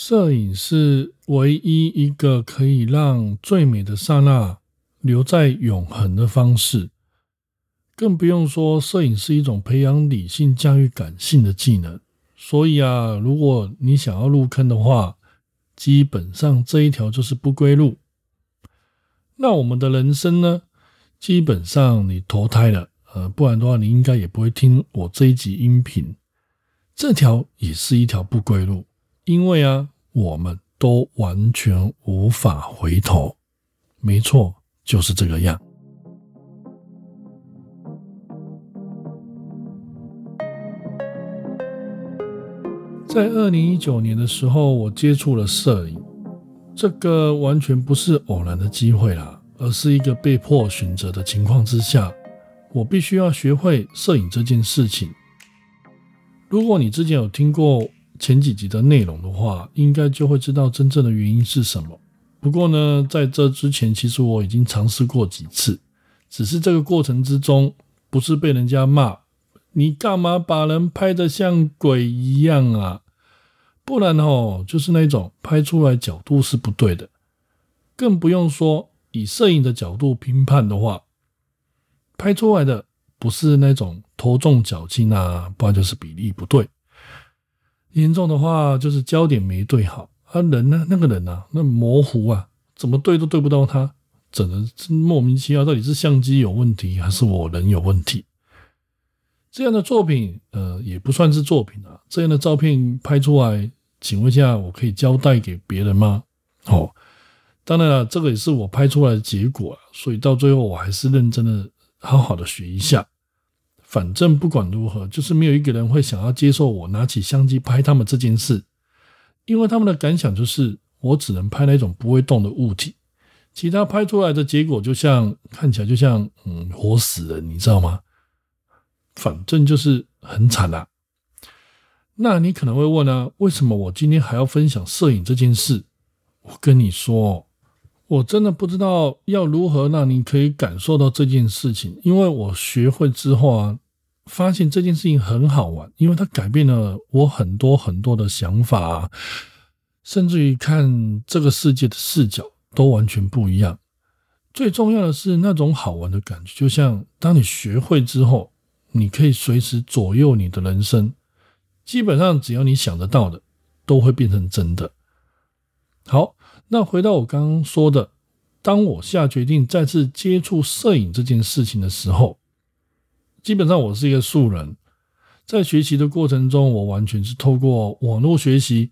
摄影是唯一一个可以让最美的刹那留在永恒的方式，更不用说摄影是一种培养理性驾驭感性的技能。所以啊，如果你想要入坑的话，基本上这一条就是不归路。那我们的人生呢？基本上你投胎了，呃，不然的话你应该也不会听我这一集音频。这条也是一条不归路。因为啊，我们都完全无法回头，没错，就是这个样。在二零一九年的时候，我接触了摄影，这个完全不是偶然的机会啦，而是一个被迫选择的情况之下，我必须要学会摄影这件事情。如果你之前有听过，前几集的内容的话，应该就会知道真正的原因是什么。不过呢，在这之前，其实我已经尝试过几次，只是这个过程之中，不是被人家骂你干嘛把人拍得像鬼一样啊？不然哦，就是那种拍出来角度是不对的，更不用说以摄影的角度评判的话，拍出来的不是那种头重脚轻啊，不然就是比例不对。严重的话就是焦点没对好，啊人呢？那个人呢？那模糊啊，怎么对都对不到他，整的莫名其妙。到底是相机有问题，还是我人有问题？这样的作品，呃，也不算是作品啊。这样的照片拍出来，请问一下，我可以交代给别人吗？哦，当然了，这个也是我拍出来的结果啊。所以到最后，我还是认真的、好好的学一下。反正不管如何，就是没有一个人会想要接受我拿起相机拍他们这件事，因为他们的感想就是我只能拍那种不会动的物体，其他拍出来的结果就像看起来就像嗯活死人，你知道吗？反正就是很惨啊。那你可能会问啊，为什么我今天还要分享摄影这件事？我跟你说，我真的不知道要如何让你可以感受到这件事情，因为我学会之后啊。发现这件事情很好玩，因为它改变了我很多很多的想法，啊甚至于看这个世界的视角都完全不一样。最重要的是那种好玩的感觉，就像当你学会之后，你可以随时左右你的人生，基本上只要你想得到的，都会变成真的。好，那回到我刚刚说的，当我下决定再次接触摄影这件事情的时候。基本上我是一个素人，在学习的过程中，我完全是透过网络学习，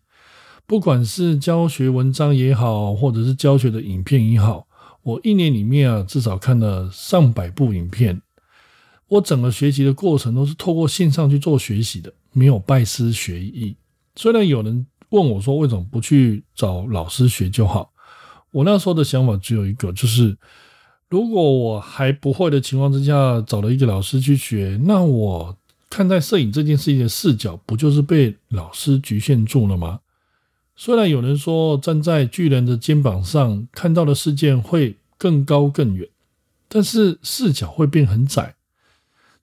不管是教学文章也好，或者是教学的影片也好，我一年里面啊至少看了上百部影片。我整个学习的过程都是透过线上去做学习的，没有拜师学艺。虽然有人问我说为什么不去找老师学就好，我那时候的想法只有一个，就是。如果我还不会的情况之下找了一个老师去学，那我看待摄影这件事情的视角不就是被老师局限住了吗？虽然有人说站在巨人的肩膀上看到的事件会更高更远，但是视角会变很窄。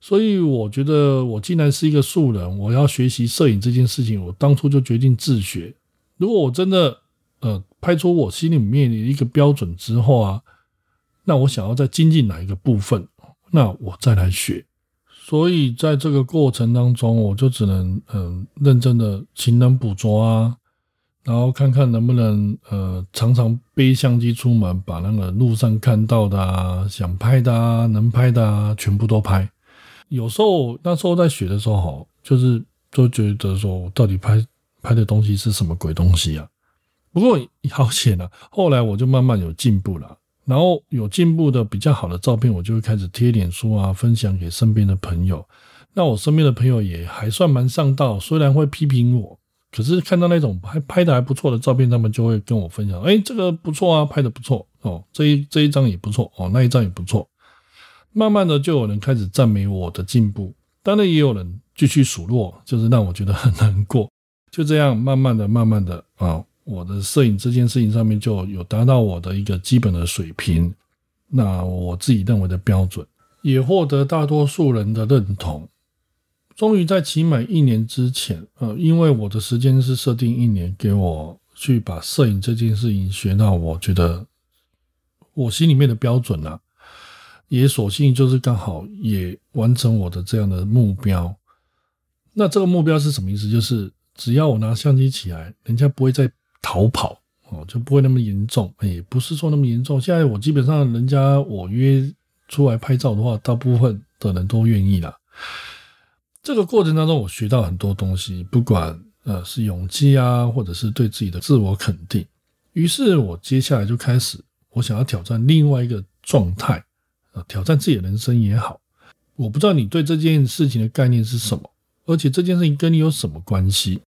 所以我觉得我既然是一个素人，我要学习摄影这件事情，我当初就决定自学。如果我真的呃拍出我心里面的一个标准之后啊。那我想要再精进哪一个部分，那我再来学。所以在这个过程当中，我就只能嗯认真的勤能补拙啊，然后看看能不能呃常常背相机出门，把那个路上看到的啊、想拍的啊、能拍的啊，全部都拍。有时候那时候在学的时候，哈，就是就觉得说，到底拍拍的东西是什么鬼东西啊？不过好险啊，后来我就慢慢有进步了。然后有进步的比较好的照片，我就会开始贴脸书啊，分享给身边的朋友。那我身边的朋友也还算蛮上道，虽然会批评我，可是看到那种还拍的还不错的照片，他们就会跟我分享：哎，这个不错啊，拍的不错哦，这一这一张也不错哦，那一张也不错。慢慢的就有人开始赞美我的进步，当然也有人继续数落，就是让我觉得很难过。就这样，慢慢的、慢慢的啊。我的摄影这件事情上面就有达到我的一个基本的水平，那我自己认为的标准，也获得大多数人的认同。终于在期满一年之前，呃，因为我的时间是设定一年，给我去把摄影这件事情学到，我觉得我心里面的标准啊，也索性就是刚好也完成我的这样的目标。那这个目标是什么意思？就是只要我拿相机起来，人家不会再逃跑哦，就不会那么严重。也不是说那么严重。现在我基本上人家我约出来拍照的话，大部分的人都愿意了。这个过程当中，我学到很多东西，不管呃是勇气啊，或者是对自己的自我肯定。于是我接下来就开始，我想要挑战另外一个状态，呃，挑战自己的人生也好。我不知道你对这件事情的概念是什么。而且这件事情跟你有什么关系？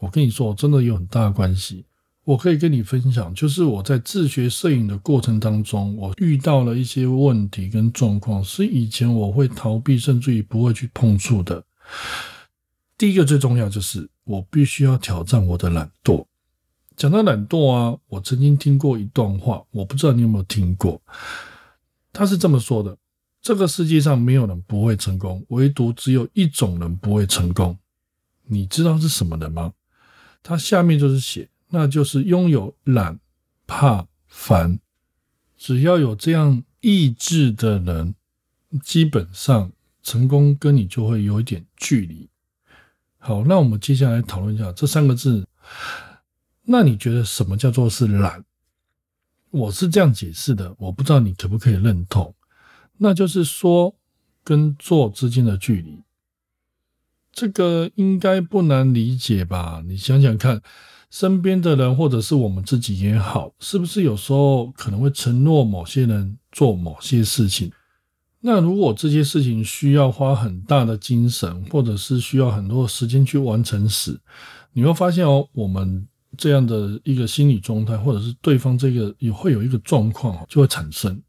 我跟你说，真的有很大的关系。我可以跟你分享，就是我在自学摄影的过程当中，我遇到了一些问题跟状况，是以前我会逃避，甚至于不会去碰触的。第一个最重要就是我必须要挑战我的懒惰。讲到懒惰啊，我曾经听过一段话，我不知道你有没有听过，他是这么说的。这个世界上没有人不会成功，唯独只有一种人不会成功。你知道是什么人吗？他下面就是写，那就是拥有懒、怕、烦。只要有这样意志的人，基本上成功跟你就会有一点距离。好，那我们接下来讨论一下这三个字。那你觉得什么叫做是懒？我是这样解释的，我不知道你可不可以认同。那就是说，跟做之间的距离，这个应该不难理解吧？你想想看，身边的人或者是我们自己也好，是不是有时候可能会承诺某些人做某些事情？那如果这些事情需要花很大的精神，或者是需要很多时间去完成时，你会发现哦，我们这样的一个心理状态，或者是对方这个也会有一个状况就会产生。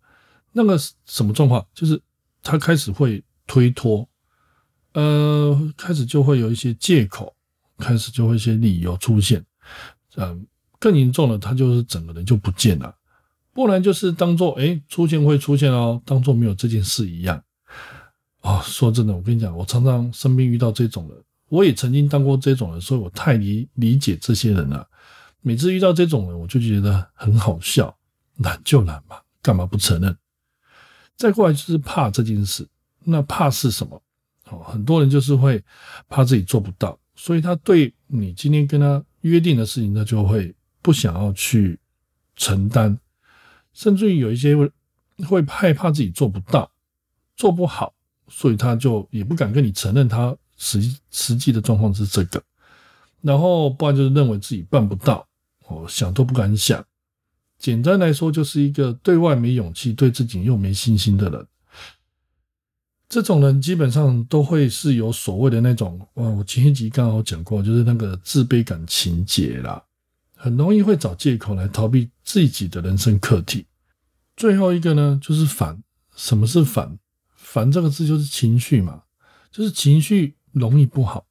那个什么状况，就是他开始会推脱，呃，开始就会有一些借口，开始就会一些理由出现，嗯，更严重的，他就是整个人就不见了，不然就是当做哎出现会出现哦，当做没有这件事一样。哦，说真的，我跟你讲，我常常身边遇到这种人，我也曾经当过这种人，所以我太理理解这些人了。每次遇到这种人，我就觉得很好笑，懒就懒嘛，干嘛不承认？再过来就是怕这件事，那怕是什么？哦，很多人就是会怕自己做不到，所以他对你今天跟他约定的事情，他就会不想要去承担，甚至于有一些会会害怕自己做不到、做不好，所以他就也不敢跟你承认他实实际的状况是这个，然后不然就是认为自己办不到，哦，想都不敢想。简单来说，就是一个对外没勇气、对自己又没信心的人。这种人基本上都会是有所谓的那种，哦，我前一集刚好讲过，就是那个自卑感情节啦，很容易会找借口来逃避自己的人生课题。最后一个呢，就是烦。什么是烦？烦这个字就是情绪嘛，就是情绪容易不好。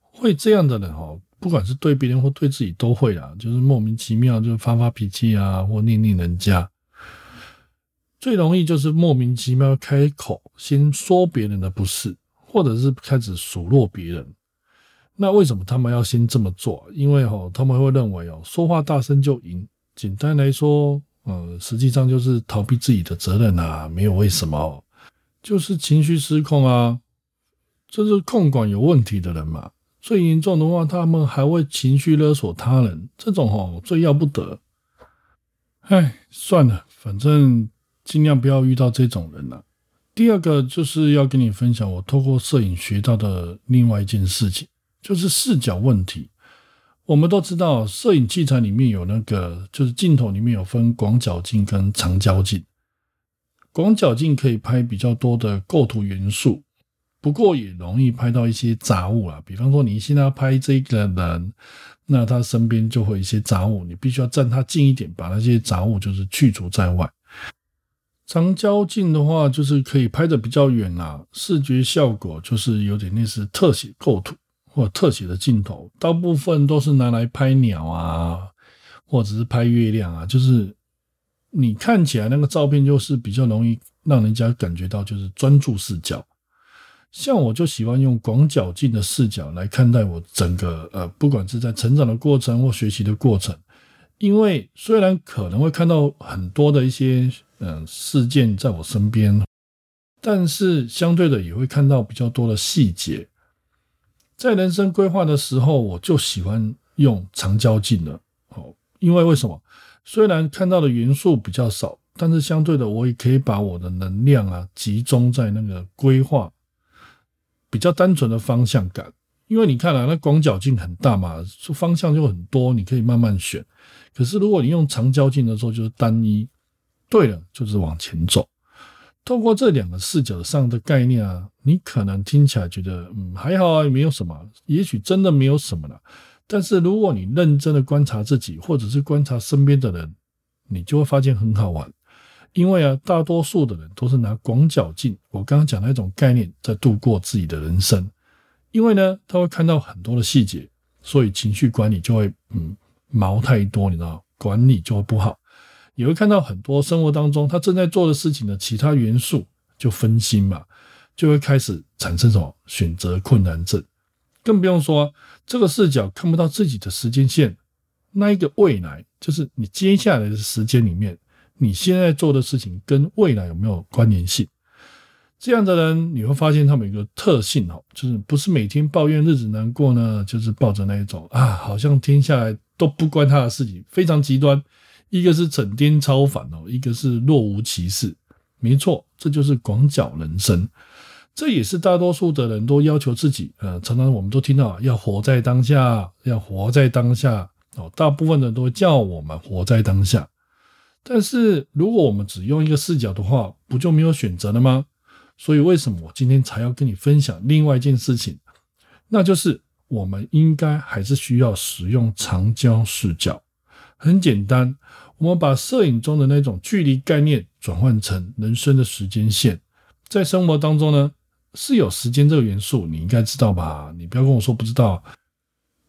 会这样的人哦。不管是对别人或对自己都会啦，就是莫名其妙就发发脾气啊，或念念人家。最容易就是莫名其妙开口先说别人的不是，或者是开始数落别人。那为什么他们要先这么做？因为哦，他们会认为哦，说话大声就赢。简单来说，呃，实际上就是逃避自己的责任啊，没有为什么，就是情绪失控啊，这是控管有问题的人嘛。最严重的话，他们还会情绪勒索他人，这种哦最要不得。唉，算了，反正尽量不要遇到这种人了。第二个就是要跟你分享我透过摄影学到的另外一件事情，就是视角问题。我们都知道，摄影器材里面有那个，就是镜头里面有分广角镜跟长焦镜。广角镜可以拍比较多的构图元素。不过也容易拍到一些杂物啊，比方说你现在要拍这个人，那他身边就会一些杂物，你必须要站他近一点，把那些杂物就是去除在外。长焦镜的话，就是可以拍的比较远啊，视觉效果就是有点类似特写构图或特写的镜头，大部分都是拿来拍鸟啊，或者是拍月亮啊，就是你看起来那个照片就是比较容易让人家感觉到就是专注视角。像我就喜欢用广角镜的视角来看待我整个呃，不管是在成长的过程或学习的过程，因为虽然可能会看到很多的一些嗯事件在我身边，但是相对的也会看到比较多的细节。在人生规划的时候，我就喜欢用长焦镜了哦，因为为什么？虽然看到的元素比较少，但是相对的，我也可以把我的能量啊集中在那个规划。比较单纯的方向感，因为你看啊，那广角镜很大嘛，方向就很多，你可以慢慢选。可是如果你用长焦镜的时候，就是单一。对了，就是往前走。透过这两个视角上的概念啊，你可能听起来觉得嗯还好啊，也没有什么，也许真的没有什么了。但是如果你认真的观察自己，或者是观察身边的人，你就会发现很好玩。因为啊，大多数的人都是拿广角镜，我刚刚讲的那种概念，在度过自己的人生。因为呢，他会看到很多的细节，所以情绪管理就会嗯毛太多，你知道，管理就会不好。也会看到很多生活当中他正在做的事情的其他元素，就分心嘛，就会开始产生什么选择困难症。更不用说这个视角看不到自己的时间线，那一个未来，就是你接下来的时间里面。你现在做的事情跟未来有没有关联性？这样的人你会发现他们有一个特性哦，就是不是每天抱怨日子难过呢，就是抱着那一种啊，好像天下来都不关他的事情，非常极端。一个是整天超凡哦，一个是若无其事。没错，这就是广角人生。这也是大多数的人都要求自己，呃，常常我们都听到要活在当下，要活在当下哦。大部分人都叫我们活在当下。但是，如果我们只用一个视角的话，不就没有选择了吗？所以，为什么我今天才要跟你分享另外一件事情？那就是我们应该还是需要使用长焦视角。很简单，我们把摄影中的那种距离概念转换成人生的时间线。在生活当中呢，是有时间这个元素，你应该知道吧？你不要跟我说不知道。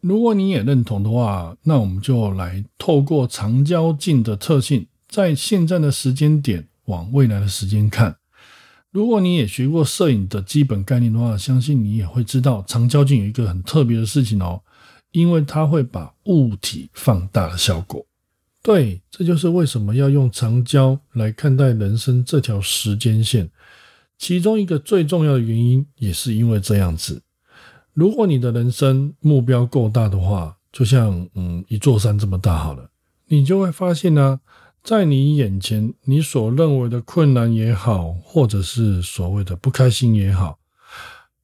如果你也认同的话，那我们就来透过长焦镜的特性。在现在的时间点往未来的时间看，如果你也学过摄影的基本概念的话，相信你也会知道长焦镜有一个很特别的事情哦，因为它会把物体放大的效果。对，这就是为什么要用长焦来看待人生这条时间线。其中一个最重要的原因也是因为这样子。如果你的人生目标够大的话，就像嗯一座山这么大好了，你就会发现呢。在你眼前，你所认为的困难也好，或者是所谓的不开心也好，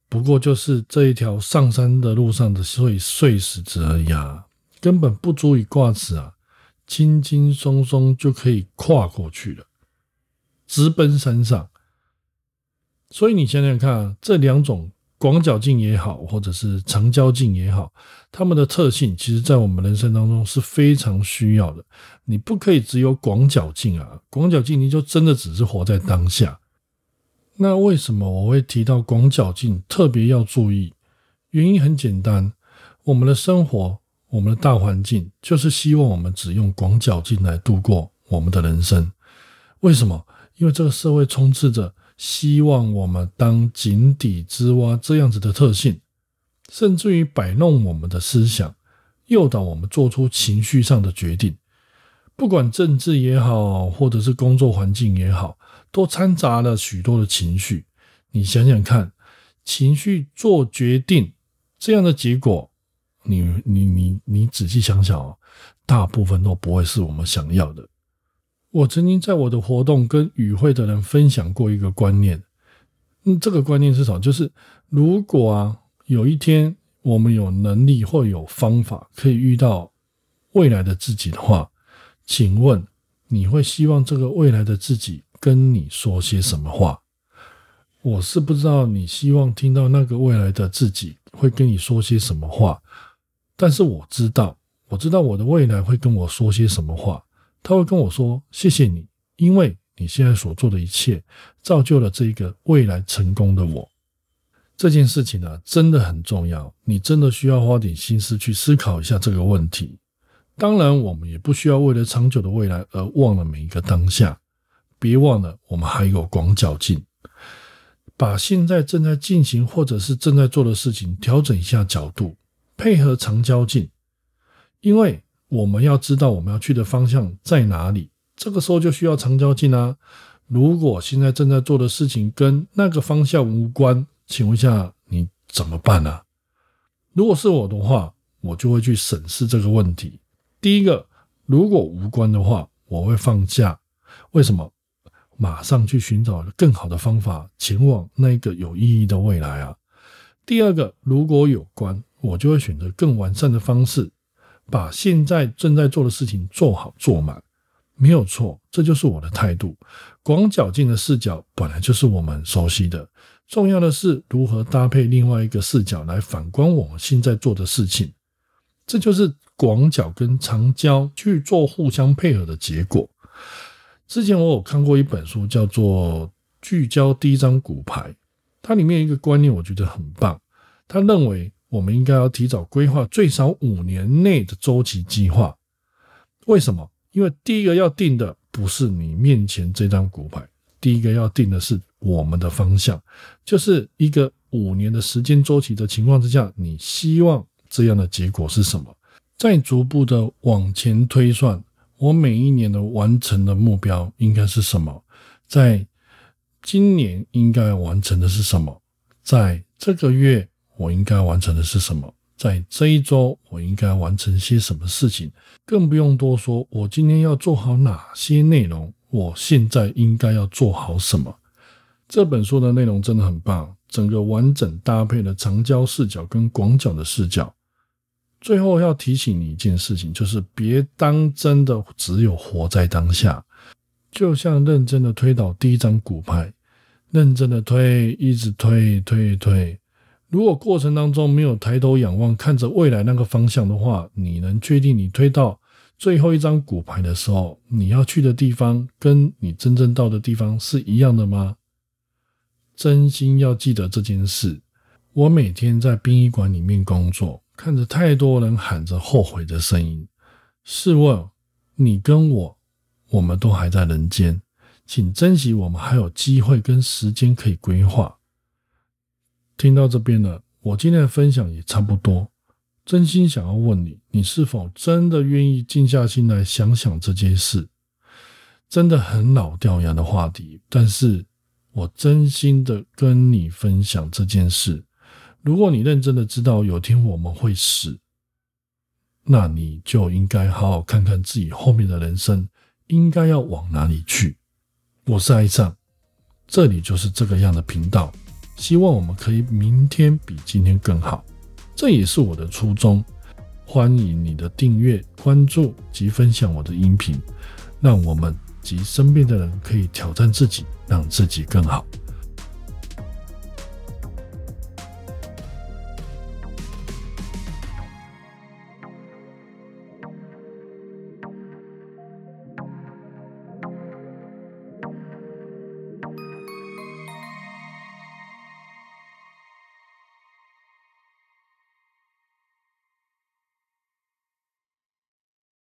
不过就是这一条上山的路上的碎碎石子而已啊，根本不足以挂齿啊，轻轻松松就可以跨过去了，直奔山上。所以你想想看啊，这两种。广角镜也好，或者是长焦镜也好，它们的特性其实，在我们人生当中是非常需要的。你不可以只有广角镜啊，广角镜你就真的只是活在当下。那为什么我会提到广角镜特别要注意？原因很简单，我们的生活，我们的大环境，就是希望我们只用广角镜来度过我们的人生。为什么？因为这个社会充斥着。希望我们当井底之蛙这样子的特性，甚至于摆弄我们的思想，诱导我们做出情绪上的决定。不管政治也好，或者是工作环境也好，都掺杂了许多的情绪。你想想看，情绪做决定这样的结果，你你你你仔细想想哦，大部分都不会是我们想要的。我曾经在我的活动跟与会的人分享过一个观念，嗯，这个观念是什么？就是如果啊有一天我们有能力或有方法可以遇到未来的自己的话，请问你会希望这个未来的自己跟你说些什么话？我是不知道你希望听到那个未来的自己会跟你说些什么话，但是我知道，我知道我的未来会跟我说些什么话。他会跟我说：“谢谢你，因为你现在所做的一切，造就了这一个未来成功的我。这件事情呢，真的很重要，你真的需要花点心思去思考一下这个问题。当然，我们也不需要为了长久的未来而忘了每一个当下。别忘了，我们还有广角镜。把现在正在进行或者是正在做的事情调整一下角度，配合长焦镜，因为我们要知道我们要去的方向在哪里，这个时候就需要长焦镜啊。如果现在正在做的事情跟那个方向无关，请问一下你怎么办呢？如果是我的话，我就会去审视这个问题。第一个，如果无关的话，我会放假。为什么？马上去寻找更好的方法，前往那个有意义的未来啊。第二个，如果有关，我就会选择更完善的方式，把现在正在做的事情做好做满。没有错，这就是我的态度。广角镜的视角本来就是我们熟悉的，重要的是如何搭配另外一个视角来反观我们现在做的事情。这就是广角跟长焦去做互相配合的结果。之前我有看过一本书，叫做《聚焦第一张骨牌》，它里面一个观念我觉得很棒。他认为我们应该要提早规划最少五年内的周期计划。为什么？因为第一个要定的不是你面前这张骨牌，第一个要定的是我们的方向，就是一个五年的时间周期的情况之下，你希望这样的结果是什么？再逐步的往前推算，我每一年的完成的目标应该是什么？在今年应该完成的是什么？在这个月我应该完成的是什么？在这一周，我应该完成些什么事情？更不用多说，我今天要做好哪些内容？我现在应该要做好什么？这本书的内容真的很棒，整个完整搭配了长焦视角跟广角的视角。最后要提醒你一件事情，就是别当真的只有活在当下，就像认真的推倒第一张骨牌，认真的推，一直推，推，推。如果过程当中没有抬头仰望，看着未来那个方向的话，你能确定你推到最后一张骨牌的时候，你要去的地方跟你真正到的地方是一样的吗？真心要记得这件事。我每天在殡仪馆里面工作，看着太多人喊着后悔的声音。试问你跟我，我们都还在人间，请珍惜我们还有机会跟时间可以规划。听到这边了，我今天的分享也差不多。真心想要问你，你是否真的愿意静下心来想想这件事？真的很老掉牙的话题，但是我真心的跟你分享这件事。如果你认真的知道有天我们会死，那你就应该好好看看自己后面的人生应该要往哪里去。我是爱上，这里就是这个样的频道。希望我们可以明天比今天更好，这也是我的初衷。欢迎你的订阅、关注及分享我的音频，让我们及身边的人可以挑战自己，让自己更好。